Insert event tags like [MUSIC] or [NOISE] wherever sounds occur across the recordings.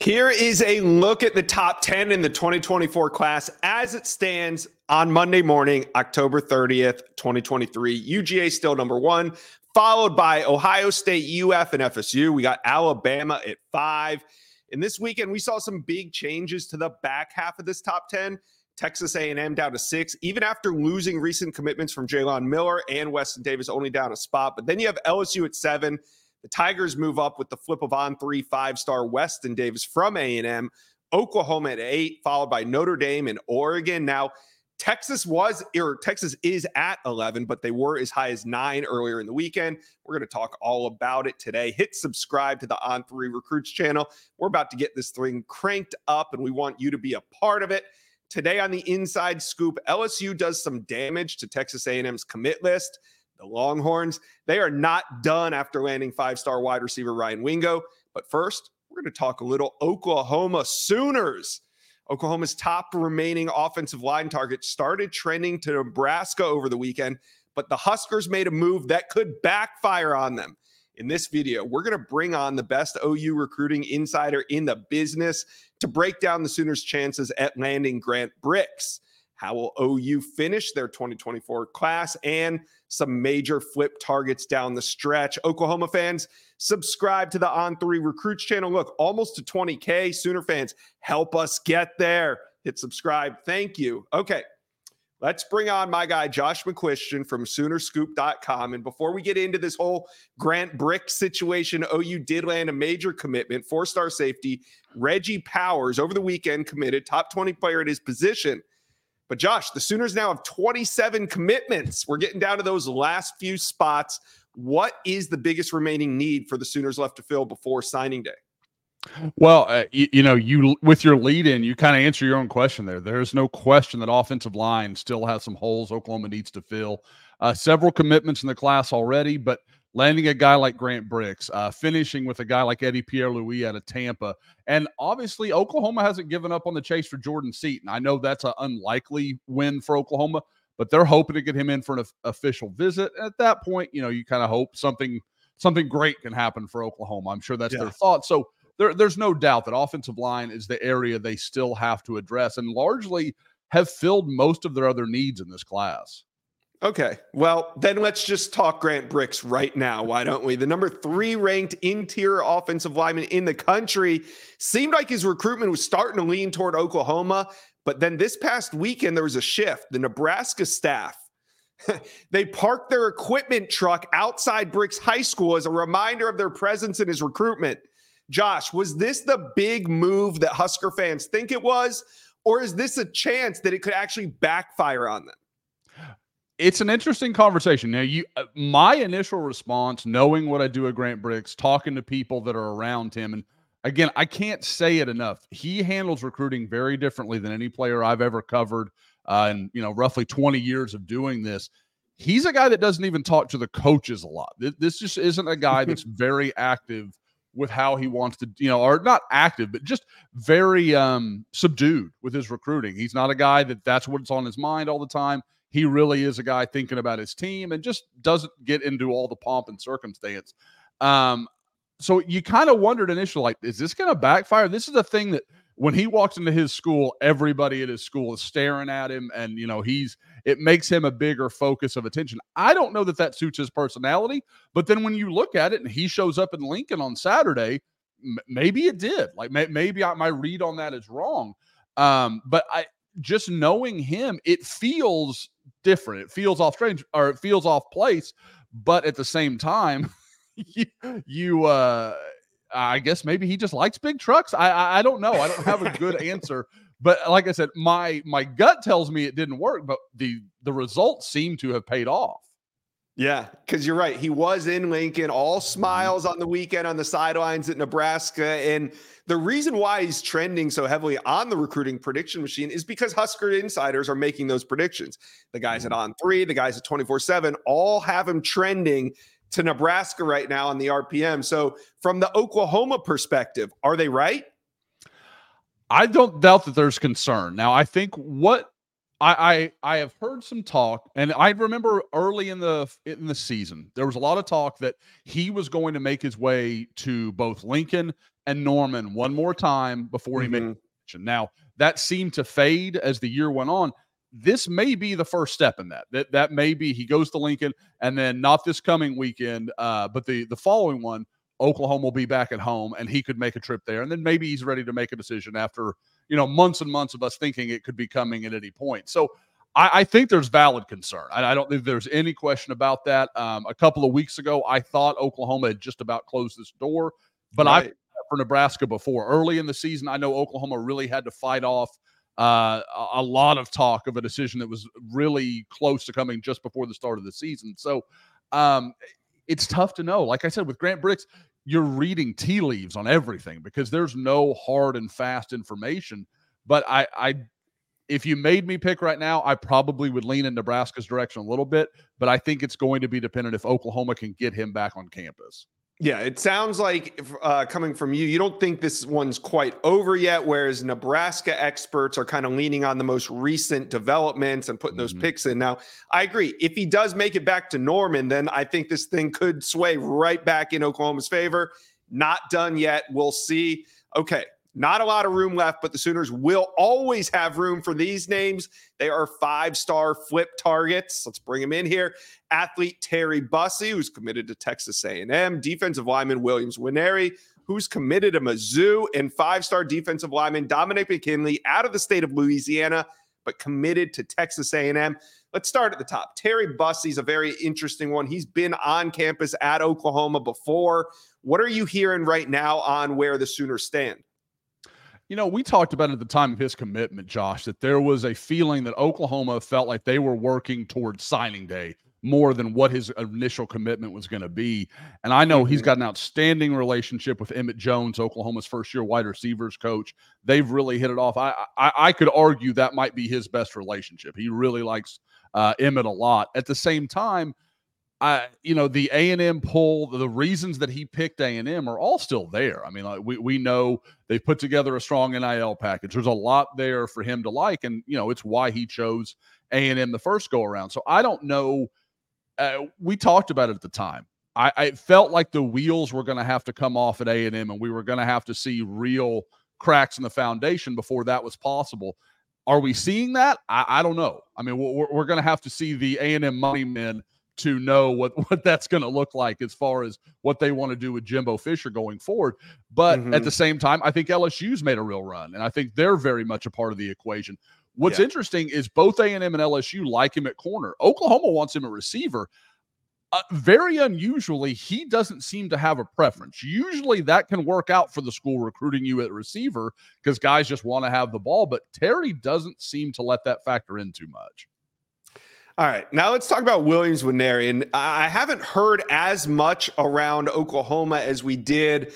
Here is a look at the top 10 in the 2024 class as it stands on Monday morning, October 30th, 2023. UGA still number one, followed by Ohio State, UF, and FSU. We got Alabama at five. And this weekend, we saw some big changes to the back half of this top 10. Texas A&M down to six, even after losing recent commitments from Drelon Miller and Weston Davis, only down a spot. But then you have LSU at seven, the Tigers move up with the flip of on three five star Weston Davis from A&M. Oklahoma at eight, followed by Notre Dame and Oregon. Now, Texas was or Texas is at 11, but they were as high as nine earlier in the weekend. We're going to talk all about it today. Hit subscribe to the On Three Recruits channel. We're about to get this thing cranked up, and we want you to be a part of it. Today on the Inside Scoop, LSU does some damage to Texas A&M's commit list. The Longhorns, they are not done after landing five star wide receiver Ryan Wingo. But first, we're going to talk a little Oklahoma Sooners. Oklahoma's top remaining offensive line target started trending to Nebraska over the weekend, but the Huskers made a move that could backfire on them. In this video, we're going to bring on the best OU recruiting insider in the business to break down the Sooners' chances at landing Grant Brix. How will OU finish their 2024 class and some major flip targets down the stretch? Oklahoma fans, subscribe to the On Three Recruits channel. Look, almost to 20K. Sooner fans, help us get there. Hit subscribe. Thank you. Okay. Let's bring on my guy, Josh McCuistion from Soonerscoop.com. And before we get into this whole Grant Brix situation, OU did land a major commitment, four star safety. Reggie Powers over the weekend committed, top 20 player at his position. But Josh, the Sooners now have 27 commitments. We're getting down to those last few spots. What is the biggest remaining need for the Sooners left to fill before signing day? Well, uh, you, you, know, you with your lead in, you kind of answer your own question there. There's no question that offensive line still has some holes Oklahoma needs to fill. Uh, several commitments in the class already, but landing a guy like Grant Brix, uh, finishing with a guy like Eddie Pierre Louis out of Tampa. And obviously, Oklahoma hasn't given up on the chase for Jordan Seaton. I know that's an unlikely win for Oklahoma, but they're hoping to get him in for an official visit. At that point, you know, you kind of hope something something great can happen for Oklahoma. I'm sure that's yeah. their thought. So there, there's no doubt that offensive line is the area they still have to address and largely have filled most of their other needs in this class. Okay. Well, then let's just talk Grant Brix right now. Why don't we? The number three ranked interior offensive lineman in the country seemed like his recruitment was starting to lean toward Oklahoma. But then this past weekend, there was a shift. The Nebraska staff, [LAUGHS] they parked their equipment truck outside Bricks High School as a reminder of their presence in his recruitment. Josh, was this the big move that Husker fans think it was? Or is this a chance that it could actually backfire on them? It's an interesting conversation. Now, you, uh, my initial response, knowing what I do at Grant Brix, talking to people that are around him, and again, I can't say it enough. He handles recruiting very differently than any player I've ever covered, uh, and you know, roughly 20 years of doing this. He's a guy that doesn't even talk to the coaches a lot. This just isn't a guy that's [LAUGHS] very active with how he wants to, you know, or not active, but just very um, subdued with his recruiting. He's not a guy that that's what's on his mind all the time he really is a guy thinking about his team and just doesn't get into all the pomp and circumstance. Um, so you kind of wondered initially, like, is this going to backfire? This is the thing that when he walks into his school, everybody at his school is staring at him, and you know he's it makes him a bigger focus of attention. I don't know that that suits his personality, but then when you look at it and he shows up in Lincoln on Saturday, m- maybe it did. Like may- maybe I, my read on that is wrong. Um, but I just knowing him, it feels different. It feels off strange or it feels off place, but at the same time, [LAUGHS] you, you uh I guess maybe he just likes big trucks. I, I, I don't know. I don't have a good answer. [LAUGHS] But like I said, my my gut tells me it didn't work, but the the results seem to have paid off. Yeah, because you're right. He was in Lincoln, all smiles on the weekend on the sidelines at Nebraska. And the reason why he's trending so heavily on the recruiting prediction machine is because Husker insiders are making those predictions. The guys at mm-hmm. On Three, the guys at 24 7, all have him trending to Nebraska right now on the RPM. So, from the Oklahoma perspective, are they right? I don't doubt that there's concern. Now, I think what I, I I have heard some talk, and I remember early in the in the season there was a lot of talk that he was going to make his way to both Lincoln and Norman one more time before he mm-hmm. made. Now that seemed to fade as the year went on. This may be the first step in that. That that may be he goes to Lincoln, and then not this coming weekend, uh, but the the following one, Oklahoma will be back at home, and he could make a trip there, and then maybe he's ready to make a decision after you know, months and months of us thinking it could be coming at any point. So I, I think there's valid concern. I, I, don't think there's any question about that. Um, a couple of weeks ago, I thought Oklahoma had just about closed this door, but right. I for Nebraska before early in the season. I know Oklahoma really had to fight off uh, a lot of talk of a decision that was really close to coming just before the start of the season. So um, it's tough to know. Like I said, with Grant Brix, you're reading tea leaves on everything because there's no hard and fast information. But I, I, if you made me pick right now, I probably would lean in Nebraska's direction a little bit. But I think it's going to be dependent if Oklahoma can get him back on campus. Yeah, it sounds like uh, coming from you, you don't think this one's quite over yet. Whereas Nebraska experts are kind of leaning on the most recent developments and putting mm-hmm. those picks in. Now, I agree. If he does make it back to Norman, then I think this thing could sway right back in Oklahoma's favor. Not done yet. We'll see. Okay, not a lot of room left, but the Sooners will always have room for these names. They are five star flip targets. Let's bring them in here. Athlete Terry Bussey, who's committed to Texas A&M. Defensive lineman Williams Nwaneri, who's committed to Mizzou. And five star defensive lineman Dominic McKinley out of the state of Louisiana, but committed to Texas A&M. Let's start at the top. Terry Bussey's a very interesting one. He's been on campus at Oklahoma before. What are you hearing right now on where the Sooners stand? You know, we talked about at the time of his commitment, Josh, that there was a feeling that Oklahoma felt like they were working towards signing day more than what his initial commitment was going to be. And I know mm-hmm. he's got an outstanding relationship with Emmett Jones, Oklahoma's first year wide receivers coach. They've really hit it off. I I, I could argue that might be his best relationship. He really likes uh, Emmett a lot. At the same time, I, you know, the A and M pull, the reasons that he picked A and M are all still there. I mean, like we we know they've put together a strong NIL package. There's a lot there for him to like, and you know, it's why he chose A and M the first go around. So I don't know. Uh, we talked about it at the time. I, I felt like the wheels were going to have to come off at A and M, and we were going to have to see real cracks in the foundation before that was possible. Are we seeing that? I, I don't know. I mean, we're, we're going to have to see the A and M money men to know what [LAUGHS] what that's going to look like as far as what they want to do with Jimbo Fisher going forward. But mm-hmm. at the same time, I think LSU's made a real run, and I think they're very much a part of the equation. What's yeah. interesting is both A and M and LSU like him at corner. Oklahoma wants him a receiver. Uh, very unusually, he doesn't seem to have a preference. Usually, that can work out for the school recruiting you at receiver because guys just want to have the ball. But Terry doesn't seem to let that factor in too much. All right, now let's talk about Williams. And I haven't heard as much around Oklahoma as we did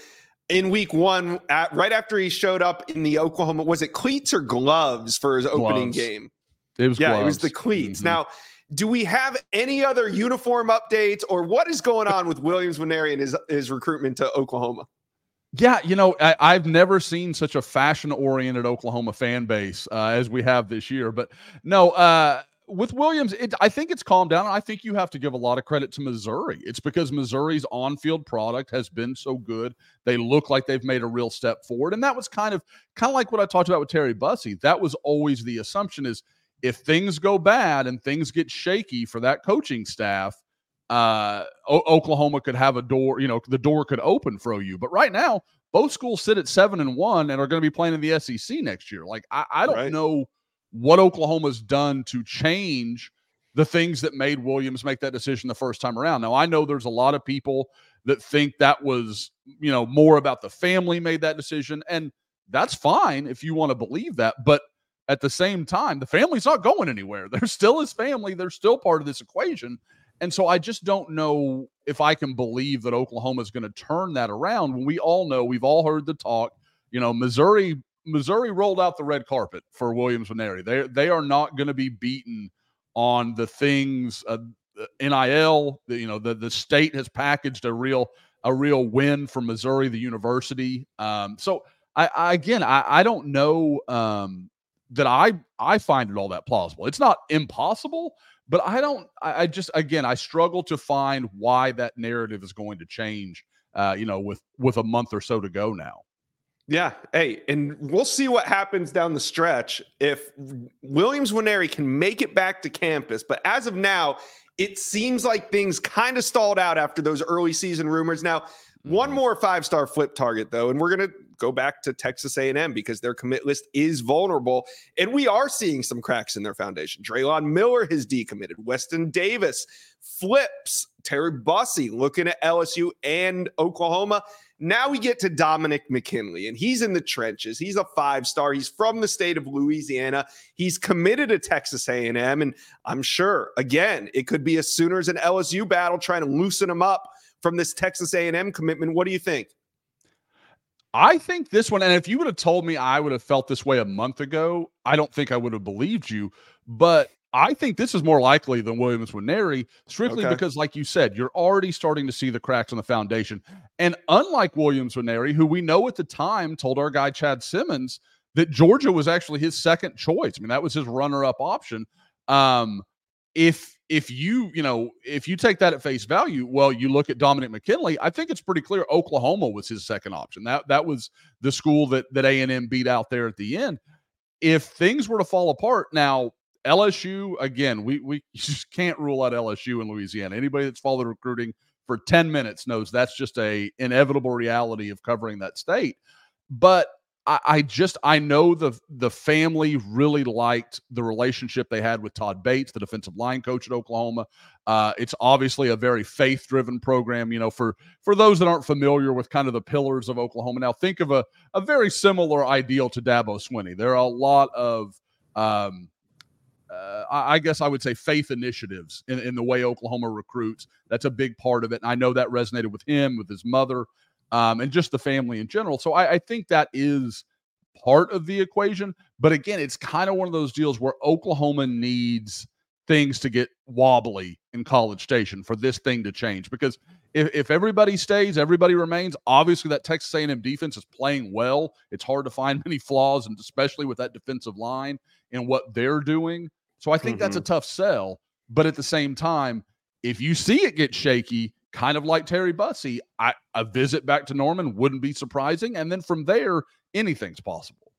in week one, at, right after he showed up in the Oklahoma. Was it cleats or gloves for his opening gloves. game? It was yeah, gloves. it was the cleats. Mm-hmm. Now, do we have any other uniform updates or what is going on with Williams Nwaneri and his, his recruitment to Oklahoma? Yeah, you know, I, have never seen such a fashion-oriented Oklahoma fan base uh, as we have this year. But no, uh, with Williams, it, I think it's calmed down. I think you have to give a lot of credit to Missouri. It's because Missouri's on-field product has been so good. They look like they've made a real step forward, and that was kind of kind of like what I talked about with Terry Bussey. That was always the assumption: is if things go bad and things get shaky for that coaching staff, uh, o- Oklahoma could have a door. You know, the door could open for OU. But right now, both schools sit at seven and one and are going to be playing in the SEC next year. Like I, I don't right. know what Oklahoma's done to change the things that made Williams make that decision the first time around. Now, I know there's a lot of people that think that was, you know, more about the family made that decision. And that's fine if you want to believe that. But at the same time, the family's not going anywhere. [LAUGHS] They're still his family, they're still part of this equation. And so I just don't know if I can believe that Oklahoma is going to turn that around when we all know, we've all heard the talk. You know, Missouri Missouri rolled out the red carpet for Williams Nwaneri. They they are not going to be beaten on the things uh, NIL. The, you know the the state has packaged a real a real win for Missouri, the university. Um, so I, I again I, I don't know. Um, that I I find it all that plausible. It's not impossible, but I don't. I, I just again I struggle to find why that narrative is going to change. Uh, you know, with with a month or so to go now. Yeah. Hey, and we'll see what happens down the stretch if Williams Nwaneri can make it back to campus. But as of now, it seems like things kind of stalled out after those early season rumors. Now, one mm-hmm. more five star flip target though, and we're gonna go back to Texas A&M because their commit list is vulnerable, and we are seeing some cracks in their foundation. Drelon Miller has decommitted. Weston Davis flips. Terry Bussey looking at LSU and Oklahoma. Now we get to Dominic McKinley, and he's in the trenches. He's a five star. He's from the state of Louisiana. He's committed to Texas A&M, and I'm sure again it could be a Sooners and LSU battle trying to loosen him up from this Texas A&M commitment. What do you think? I think this one, and if you would have told me I would have felt this way a month ago, I don't think I would have believed you. But I think this is more likely than Williams Nwaneri, strictly okay. because, like you said, you're already starting to see the cracks in the foundation. And unlike Williams Nwaneri, who we know at the time told our guy Chad Simmons that Georgia was actually his second choice. I mean, that was his runner-up option. Um, if if you you know if you take that at face value, well, you look at Dominic McKinley. I think it's pretty clear Oklahoma was his second option. That that was the school that that A and M beat out there at the end. If things were to fall apart now, LSU, again, we we [LAUGHS] just can't rule out LSU in Louisiana. Anybody that's followed recruiting for 10 minutes knows that's just a inevitable reality of covering that state. But I, I just I know the the family really liked the relationship they had with Todd Bates, the defensive line coach at Oklahoma. Uh, it's obviously a very faith driven program. You know, for for those that aren't familiar with kind of the pillars of Oklahoma, now think of a a very similar ideal to Dabo Swinney. There are a lot of um, uh, I guess I would say faith initiatives in, in, the way Oklahoma recruits. That's a big part of it. And I know that resonated with him, with his mother, um, and just the family in general. So I, I think that is part of the equation. But again, it's kind of one of those deals where Oklahoma needs things to get wobbly in College Station for this thing to change. Because if, if everybody stays, everybody remains. Obviously, that Texas A&M defense is playing well. It's hard to find [LAUGHS] many flaws, and especially with that defensive line and what they're doing. So I think mm-hmm. that's a mm-hmm. tough sell. But at the same time, if you see it get shaky, kind of like Terry Bussey, I, a visit back to Norman wouldn't be surprising. And then from there, anything's possible.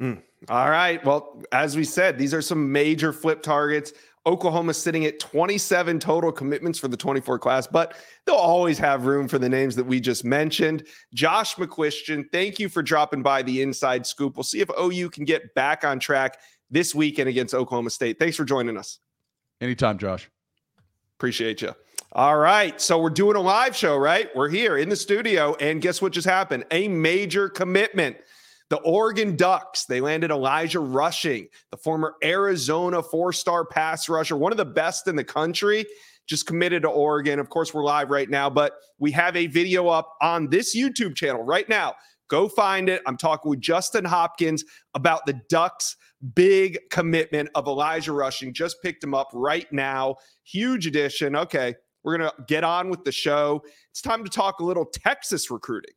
Mm. All right. Well, as we said, these are some major flip targets. Oklahoma sitting at 27 total commitments for the 24 class, but they'll always have room for the names that we just mentioned. Josh McCuistion, thank you for dropping by the inside scoop. We'll see if OU can get back on track this weekend against Oklahoma State. Thanks for joining us. Anytime, Josh. Appreciate you. All right. So we're doing a live show, right? We're here in the studio. And guess what just happened? A major commitment. The Oregon Ducks, they landed Elijah Rushing, the former Arizona four star pass rusher, one of the best in the country, just committed to Oregon. Of course, we're live right now, but we have a video up on this YouTube channel right now. Go find it. I'm talking with Justin Hopkins about the Ducks' big commitment of Elijah Rushing. Just picked him up right now. Huge addition. Okay, we're going to get on with the show. It's time to talk a little Texas recruiting.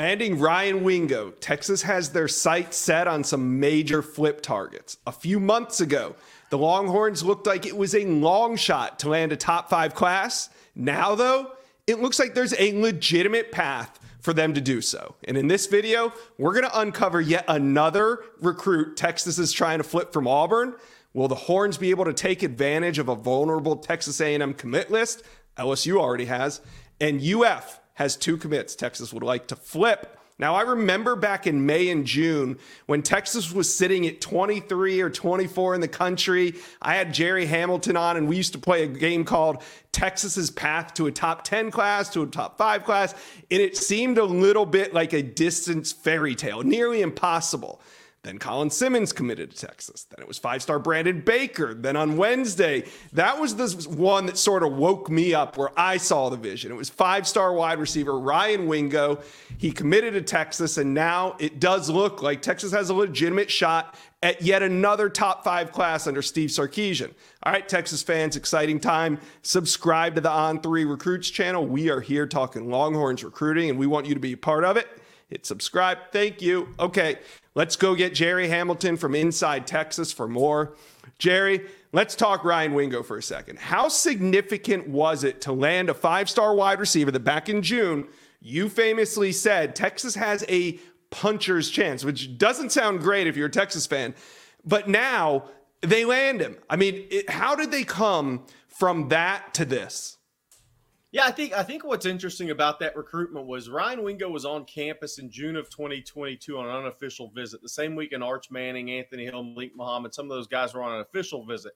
Landing Ryan Wingo, Texas has their sights set on some major flip targets. A few months ago, the Longhorns looked like it was a long shot to land a top five class. Now, though, it looks like there's a legitimate path for them to do so. And in this video, we're going to uncover yet another recruit Texas is trying to flip from Auburn. Will the Horns be able to take advantage of a vulnerable Texas A&M commit list? LSU already has, and UF has two commits Texas would like to flip. Now, I remember back in May and June when Texas was sitting at 23 or 24 in the country. I had Jerry Hamilton on, and we used to play a game called Texas's Path to a Top 10 class, to a Top 5 class. And it seemed a little bit like a distant fairy tale, nearly impossible. Then Colin Simmons committed to Texas. Then it was five star Brandon Baker. Then on Wednesday, that was the one that sort of woke me up where I saw the vision. It was five star wide receiver Ryan Wingo. He committed to Texas, and now it does look like Texas has a legitimate shot at yet another top five class under Steve Sarkisian. All right, Texas fans, exciting time. Subscribe to the On3 Recruits channel. We are here talking Longhorns recruiting, and we want you to be a part of it. Hit subscribe. Thank you. Okay, let's go get Jerry Hamilton from inside Texas for more. Jerry, let's talk Ryan Wingo for a second. How significant was it to land a five star wide receiver that back in June you famously said Texas has a puncher's chance, which doesn't sound great if you're a Texas fan, but now they land him. I mean, it, how did they come from that to this? Yeah, I think I think what's interesting about that recruitment was Ryan Wingo was on campus in June of 2022 on an unofficial visit. The same week in Arch Manning, Anthony Hill, Malik Muhammad, some of those guys were on an official visit.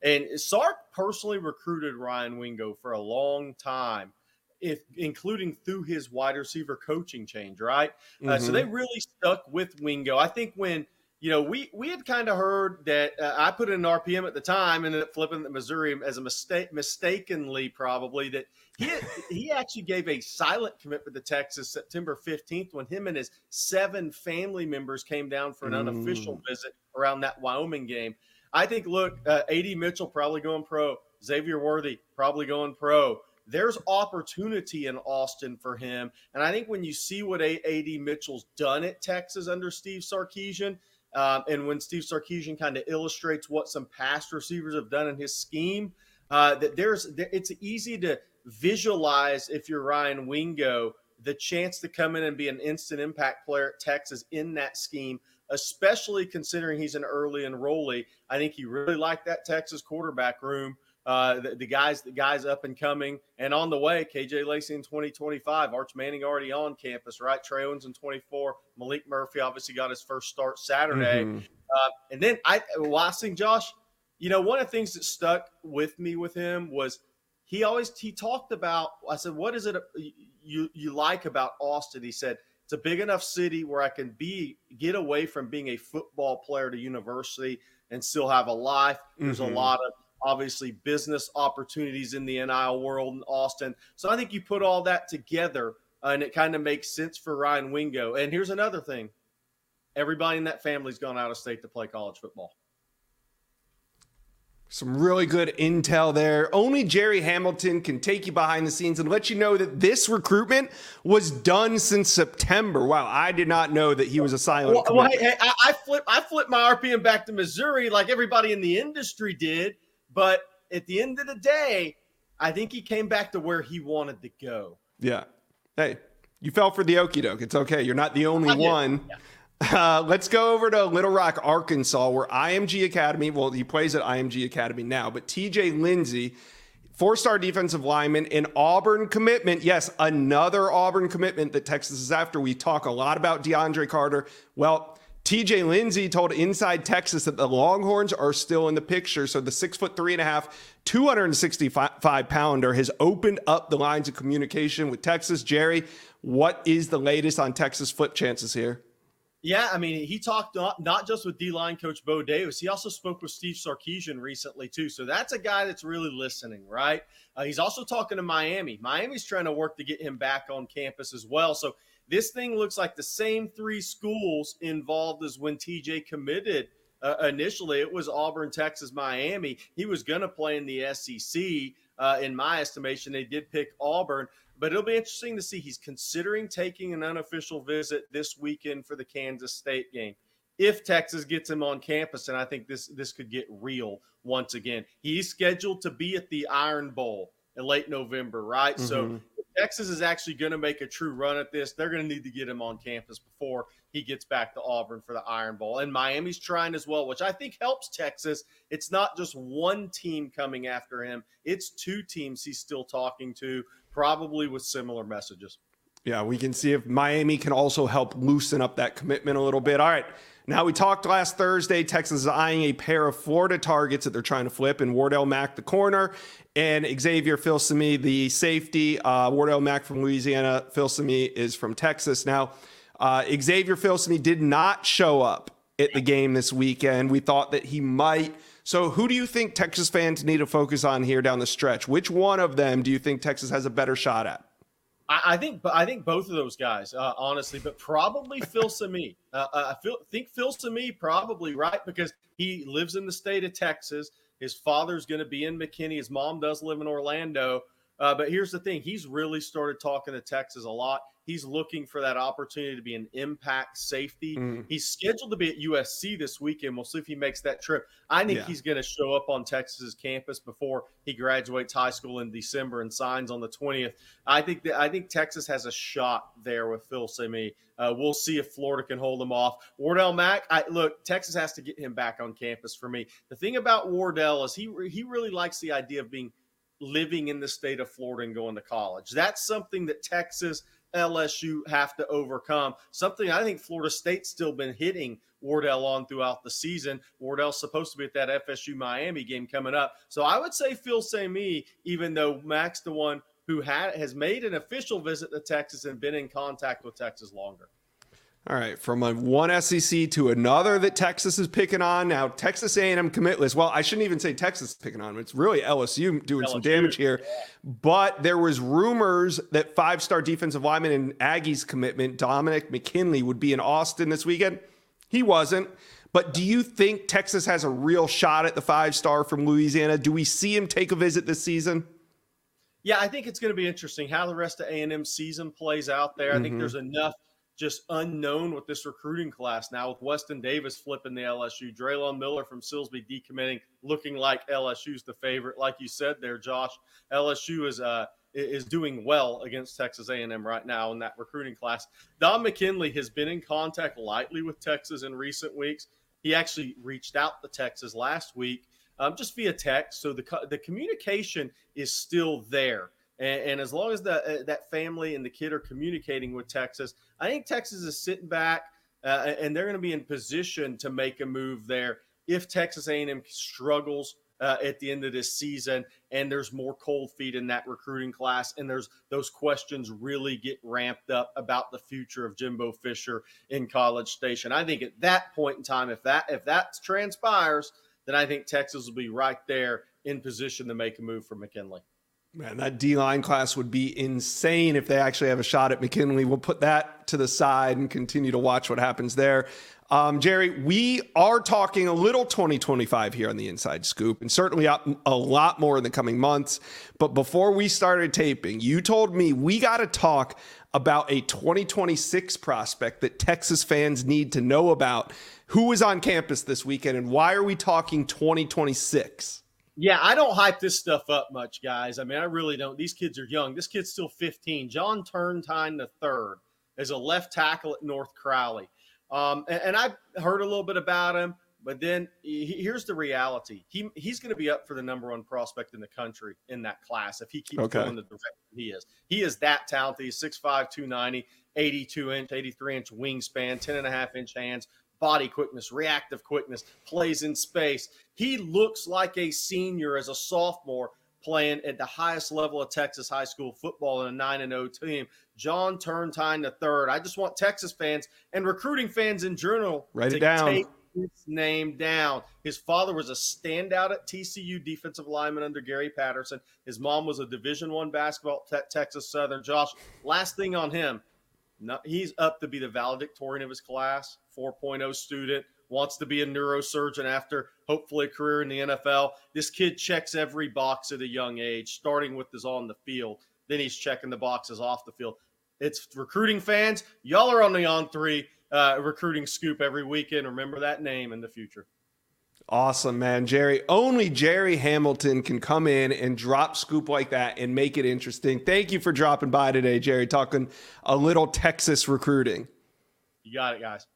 And Sark personally recruited Ryan Wingo for a long time, if including through his wide receiver coaching change, right? Mm-hmm. Uh, so they mm-hmm. really stuck with Wingo. I think when – you know, we we had kind of heard that uh, I put in an RPM at the time, and then flipping the Missouri as a mistake, mistakenly probably that he he actually gave a silent commitment to Texas September fifteenth when him and his seven family members came down for an mm. unofficial visit around that Wyoming game. I think, look, uh, Ad Mitchell probably going pro, Xavier Worthy probably going pro. There's opportunity in Austin for him, and I think when you see what Ad Mitchell's done at Texas under Steve Sarkisian um, and when Steve Sarkisian kind of illustrates what some past receivers have done in his scheme, uh, that there's it's easy to visualize if you're Ryan Wingo the chance to come in and be an instant impact player at Texas in that scheme, especially considering he's an early enrollee. I think he really liked that Texas quarterback room. Uh, the, the, guys, the guys up and coming and on the way. KJ Lacy in 2025, Arch Manning already on campus, right? Trey Owens in 24, Maalik Murphy obviously got his first start Saturday, mm-hmm. uh, and then I watching Josh. You know, one of the things that stuck with me with him was he always he talked about. I said, "What is it you you like about Austin?" He said, "It's a big enough city where I can be get away from being a football player to university and still have a life. There's mm-hmm. a lot of obviously business opportunities in the NIL world in Austin. So I think you put all that together uh, and it kind of makes sense for Ryan Wingo. And here's another thing everybody in that family's gone out of state to play college football. Some really good intel there. Only Jerry Hamilton can take you behind the scenes and let you know that this recruitment was done since September. Wow, I did not know that he was a silent. Well, well hey, I, I flip, I flipped my RPM back to Missouri like everybody in the industry did, but at the end of the day, I think he came back to where he wanted to go. Yeah. Hey, you fell for the okey doke. It's okay. You're not the only one. Yeah. Uh, let's go over to Little Rock, Arkansas, where IMG Academy, well, he plays at IMG Academy now, but TJ Lindsay, four star defensive lineman, an Auburn commitment. Yes, another Auburn commitment that Texas is after. We talk a lot about DeAndre Carter. Well, TJ Lindsay told Inside Texas that the Longhorns are still in the picture. So the six foot three and a half, 265 pounder has opened up the lines of communication with Texas. Jerry, what is the latest on Texas flip chances here? Yeah, I mean, he talked not, not just with D line coach Bo Davis, he also spoke with Steve Sarkisian recently, too. So that's a guy that's really listening, right? Uh, he's also talking to Miami. Miami's trying to work to get him back on campus as well. So this thing looks like the same three schools involved as when TJ committed uh, initially. It was Auburn, Texas, Miami. He was going to play in the SEC. Uh, in my estimation, they did pick Auburn, but it'll be interesting to see. He's considering taking an unofficial visit this weekend for the Kansas State game. If Texas gets him on campus, and I think this this could get real once again. He's scheduled to be at the Iron Bowl in late November, right? Mm-hmm. So Texas is actually going to make a true run at this. They're going to need to get him on campus before he gets back to Auburn for the Iron Bowl. And Miami's trying as well, which I think helps Texas. It's not just one team coming after him, it's two teams he's still talking to, probably with similar messages. Yeah, we can see if Miami can also help loosen up that commitment a little bit. All right. Now, we talked last Thursday. Texas is eyeing a pair of Florida targets that they're trying to flip, and Wardell Mack, the corner, and Xavier Filsaime, the safety. Uh, Wardell Mack from Louisiana, Filsaime is from Texas. Now, uh, Xavier Filsaime did not show up at the game this weekend. We thought that he might. So, who do you think Texas fans need to focus on here down the stretch? Which one of them do you think Texas has a better shot at? I, I think, I think both of those guys, uh, honestly, but probably Phil [LAUGHS] Uh, uh, I feel, think Filsaime probably right because he lives in the state of Texas. His father's going to be in McKinney. His mom does live in Orlando. Uh, but here's the thing: he's really started talking to Texas a lot. He's looking for that opportunity to be an impact safety. Mm. He's scheduled to be at USC this weekend. We'll see if he makes that trip. I think yeah. he's going to show up on Texas's campus before he graduates high school in December and signs on the 20th. I think that I think Texas has a shot there with Filsaime. Uh, we'll see if Florida can hold him off. Wardell Mack, I, look, Texas has to get him back on campus for me. The thing about Wardell is he he really likes the idea of being living in the state of Florida and going to college. That's something that Texas – LSU have to overcome. Something I think Florida State's still been hitting Wardell on throughout the season. Wardell's supposed to be at that FSU Miami game coming up. So I would say Phil same me, even though Mack's the one who had has made an official visit to Texas and been in contact with Texas longer. All right, from a one SEC to another that Texas is picking on now. Texas A&M commitless. Well, I shouldn't even say Texas is picking on. It's really LSU doing LSU, some damage here. But there was rumors that five-star defensive lineman and Aggies commitment Dominic McKinley would be in Austin this weekend. He wasn't. But do you think Texas has a real shot at the five-star from Louisiana? Do we see him take a visit this season? Yeah, I think it's going to be interesting how the rest of A&M season plays out there. Mm-hmm. I think mm-hmm. there's enough – just unknown with this recruiting class now with Weston Davis flipping the LSU, Drelon Miller from Silsbee decommitting, looking like LSU's the favorite. Like you said there, Josh, LSU is uh is doing well against Texas A&M right now in that recruiting class. Don McKinley has been in contact lightly with Texas in recent weeks. He actually reached out to Texas last week, um, just via text. So the the communication is still there. And, and as long as the, uh, that family and the kid are communicating with Texas, I think Texas is sitting back uh, and they're going to be in position to make a move there if Texas A&M struggles uh, at the end of this season and there's more cold feet in that recruiting class and there's those questions really get ramped up about the future of Jimbo Fisher in College Station. I think at that point in time if that if that transpires then I think Texas will be right there in position to make a move for McKinley. Man, that D line class would be insane if they actually have a shot at McKinley. We'll put that to the side and continue to watch what happens there. Um, Jerry, we are talking a little 2025 here on the Inside Scoop, and certainly a lot more in the coming months. But before we started taping, you told me we got to talk about a 2026 prospect that Texas fans need to know about. Who is on campus this weekend, and why are we talking 2026? Yeah, I don't hype this stuff up much, guys. I mean, I really don't. These kids are young. This kid's still 15. John Turntine the third is a left tackle at North Crowley. Um, and, and I heard a little bit about him, but then he, here's the reality. He he's going to be up for the number one prospect in the country in that class if he keeps okay. going the direction he is. He is that talented. He's 6'5", 290, 82 inch, 83 inch wingspan, 10 and a half inch hands, body quickness, reactive quickness, plays in space. He looks like a senior as a sophomore playing at the highest level of Texas high school football in a 9 and 0 team. John Turntine the third. I just want Texas fans and recruiting fans in general Write to it down. take his name down. His father was a standout at TCU defensive lineman under Gary Patterson. His mom was a Division One basketball at Texas Southern. Josh, last thing on him. He's up to be the valedictorian of his class, 4.0 student, wants to be a neurosurgeon after hopefully a career in the NFL. This kid checks every box at a young age, starting with his on the field. Then he's checking the boxes off the field. It's recruiting fans. Y'all are on the on three uh, recruiting scoop every weekend. Remember that name in the future. Awesome, man. Jerry, only Jerry Hamilton can come in and drop scoop like that and make it interesting. Thank you for dropping by today, Jerry, talking a little Texas recruiting. You got it, guys.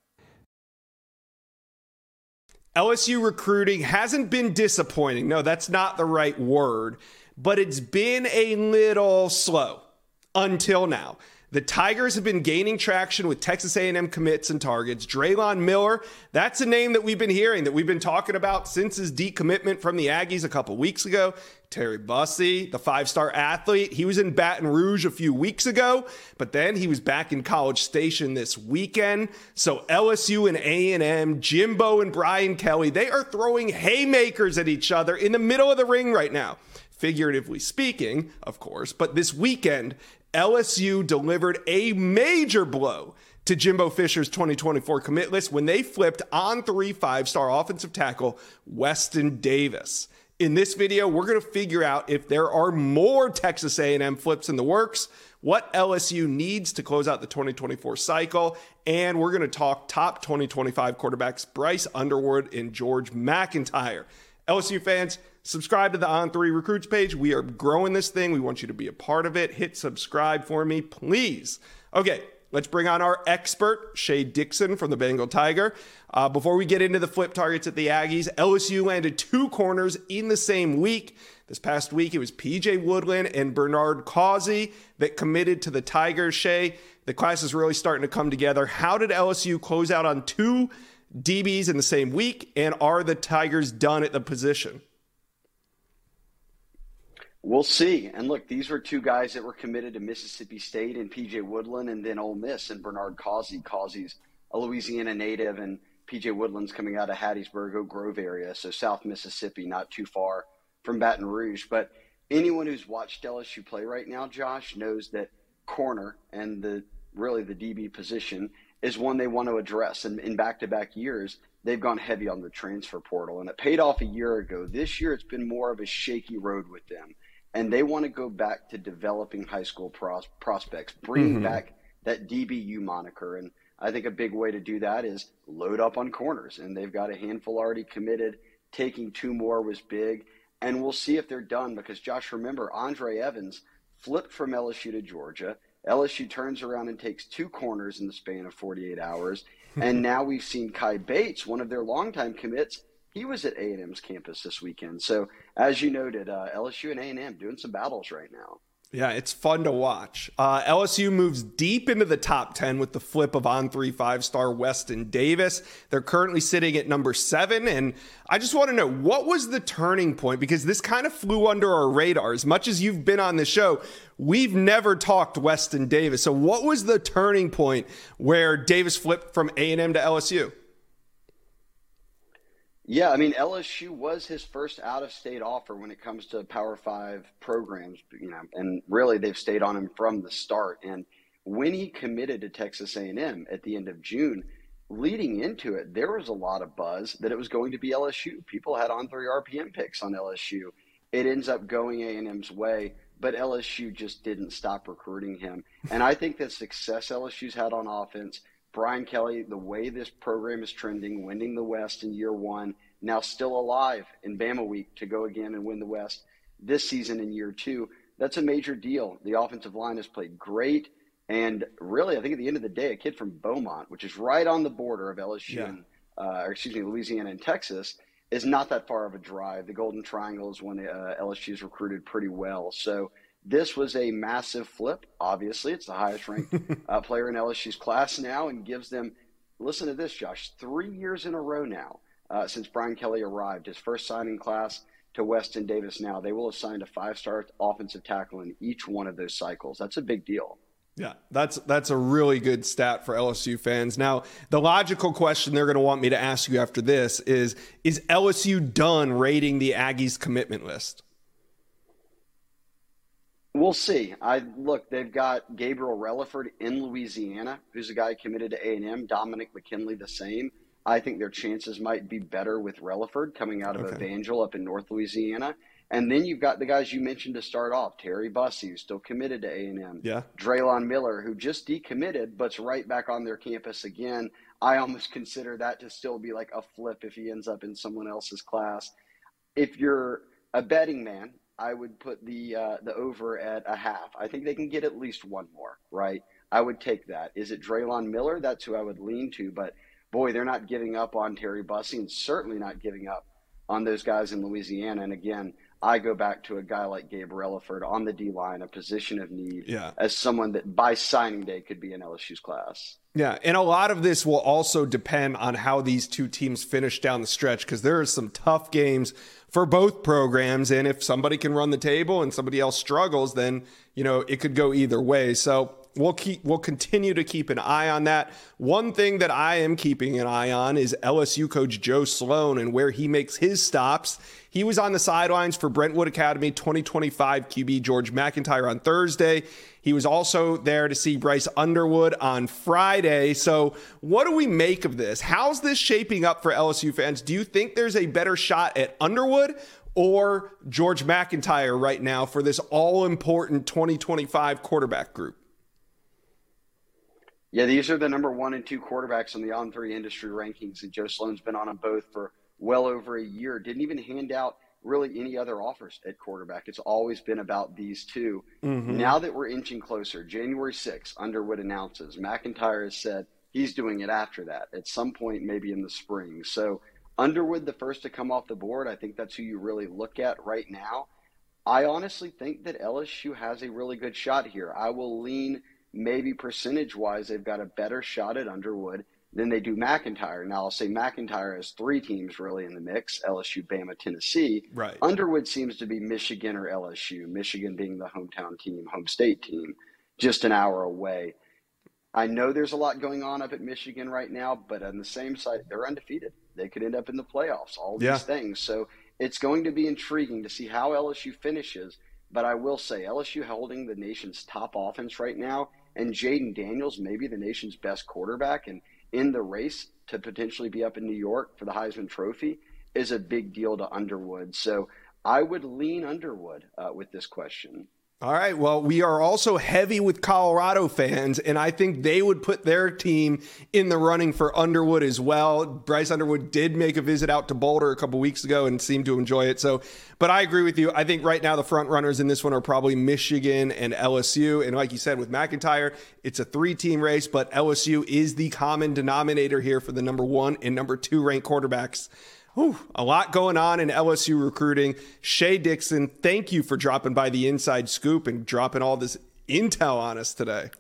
LSU recruiting hasn't been disappointing. No, that's not the right word, but it's been a little slow until now. The Tigers have been gaining traction with Texas A&M commits and targets. Drelon Miller, that's a name that we've been hearing, that we've been talking about since his decommitment from the Aggies a couple weeks ago. Terry Bussey, the five-star athlete, he was in Baton Rouge a few weeks ago, but then he was back in College Station this weekend. So LSU and A&M, Jimbo and Brian Kelly, they are throwing haymakers at each other in the middle of the ring right now figuratively speaking, of course. But this weekend, LSU delivered a major blow to Jimbo Fisher's 2024 commit list when they flipped on three five star offensive tackle Weston Davis. In this video, we're going to figure out if there are more Texas A&M flips in the works, what LSU needs to close out the 2024 cycle, and we're going to talk top 2025 quarterbacks Bryce Underwood and George McIntyre. LSU fans, subscribe to the On Three Recruits page. We are growing this thing. We want you to be a part of it. Hit subscribe for me, please. Okay, Let's bring on our expert, Shea Dixon from the Bengal Tiger. Uh, before we get into the flip targets at the Aggies, LSU landed two corners in the same week. This past week, it was PJ Woodland and Bernard Causey that committed to the Tigers. Shea, the class is really starting to come together. How did LSU close out on two DBs in the same week? And are the Tigers done at the position? We'll see. And look, these were two guys that were committed to Mississippi State and PJ Woodland and then Ole Miss and Bernard Causey. Causey's a Louisiana native and PJ Woodland's coming out of Hattiesburg, Oak Grove area, so South Mississippi, not too far from Baton Rouge. But anyone who's watched LSU play right now, Josh, knows that corner and the really the DB position is one they want to address. And in back to back years, they've gone heavy on the transfer portal. And it paid off a year ago. This year, it's been more of a shaky road with them and they want to go back to developing high school pros- prospects, bringing mm-hmm. back that DBU moniker. And I think a big way to do that is load up on corners. And they've got a handful already committed. Taking two more was big. And we'll see if they're done because, Josh, remember, Andre Evans flipped from LSU to Georgia. LSU turns around and takes two corners in the span of 48 hours. [LAUGHS] and now we've seen Kai Bates, one of their longtime commits, he was at A&M's campus this weekend. So as you noted, uh, LSU and A&M doing some battles right now. Yeah, it's fun to watch. Uh, LSU moves deep into the top 10 with the flip of on three five star Weston Davis. They're currently sitting at number seven. And I just want to know what was the turning point? Because this kind of flew under our radar. As much as you've been on the show, we've never talked Weston Davis. So what was the turning point where Davis flipped from A&M to LSU? Yeah, I mean LSU was his first out-of-state offer when it comes to Power Five programs, you know, and really they've stayed on him from the start. And when he committed to Texas A&M at the end of June, leading into it, there was a lot of buzz that it was going to be LSU. People had on three RPM picks on LSU. It ends up going A&M's way, but LSU just didn't stop recruiting him. And I think the success LSU's had on offense Brian Kelly, the way this program is trending, winning the West in year one, now still alive in Bama week to go again and win the West this season in year two. That's a major deal. The offensive line has played great. And really, I think at the end of the day, a kid from Beaumont, which is right on the border of LSU yeah. and, uh, or excuse me, Louisiana and Texas, is not that far of a drive. The Golden Triangle is one uh, LSU's recruited pretty well. So this was a massive flip. Obviously, it's the highest ranked [LAUGHS] uh, player in LSU's class now and gives them, listen to this, Josh, three years in a row now uh, since Brian Kelly arrived, his first signing class to Weston Davis now. They will assign a five star offensive tackle in each one of those cycles. That's a big deal. Yeah, that's that's a really good stat for LSU fans. Now, the logical question they're going to want me to ask you after this is is LSU done rating the Aggies commitment list? We'll see. I look. They've got Gabriel Relaford in Louisiana, who's a guy committed to A and M. Dominic McKinley, the same. I think their chances might be better with Relaford coming out of okay. Evangel up in North Louisiana. And then you've got the guys you mentioned to start off: Terry Bussey, who's still committed to A and M. Yeah. Drelon Miller, who just decommitted, but's right back on their campus again. I almost [LAUGHS] consider that to still be like a flip if he ends up in someone else's class. If you're a betting man, I would put the uh, the over at a half. I think they can get at least one more, right? I would take that. Is it Drelon Miller? That's who I would lean to. But boy, they're not giving up on Terry Bussey and certainly not giving up on those guys in Louisiana. And again, I go back to a guy like Gabe Relaford on the D line, a position of need, yeah. as someone that by signing day could be in LSU's class. Yeah, and a lot of this will also depend on how these two teams finish down the stretch because there are some tough games for both programs, and if somebody can run the table and somebody else struggles, then you know it could go either way. So we'll keep we'll continue to keep an eye on that. One thing that I am keeping an eye on is LSU coach Joe Sloan and where he makes his stops. He was on the sidelines for Brentwood Academy 2025 QB George McIntyre on Thursday. He was also there to see Bryce Underwood on Friday. So, what do we make of this? How's this shaping up for LSU fans? Do you think there's a better shot at Underwood or George McIntyre right now for this all important 2025 quarterback group? Yeah, these are the number one and two quarterbacks in the on three industry rankings, and Joe Sloan's been on them both for well over a year. Didn't even hand out really any other offers at quarterback. It's always been about these 2 mm-hmm. Now that we're inching closer, January 6th, Underwood announces McIntyre has said he's doing it after that at some point, maybe in the spring. So Underwood, the first to come off the board, I think that's who you really look at right now. I honestly think that LSU has a really good shot here. I will lean maybe percentage wise, they've got a better shot at Underwood than they do McIntyre. Now, I'll say McIntyre has three teams really in the mix LSU, Bama, Tennessee. Right. Underwood seems to be Michigan or LSU, Michigan being the hometown team, home state team, just an hour away. I know there's a lot going on up at Michigan right now, but on the same side, they're undefeated. They could end up in the playoffs, all these yeah. things. So it's going to be intriguing to see how LSU finishes. But I will say, LSU holding the nation's top offense right now and Jayden Daniels, maybe the nation's best quarterback and in the race to potentially be up in New York for the Heisman Trophy, is a big deal to Underwood. So I would lean Underwood uh, with this question. All right. Well, we are also heavy with Colorado fans, and I think they would put their team in the running for Underwood as well. Bryce Underwood did make a visit out to Boulder a couple weeks ago and seemed to enjoy it. So, but I agree with you. I think right now the front runners in this one are probably Michigan and LSU. And like you said with McIntyre, it's a three team race, but LSU is the common denominator here for the number one and number two ranked quarterbacks. Whew, a lot going on in LSU recruiting. Shea Dixon, thank you for dropping by the inside scoop and dropping all this intel on us today.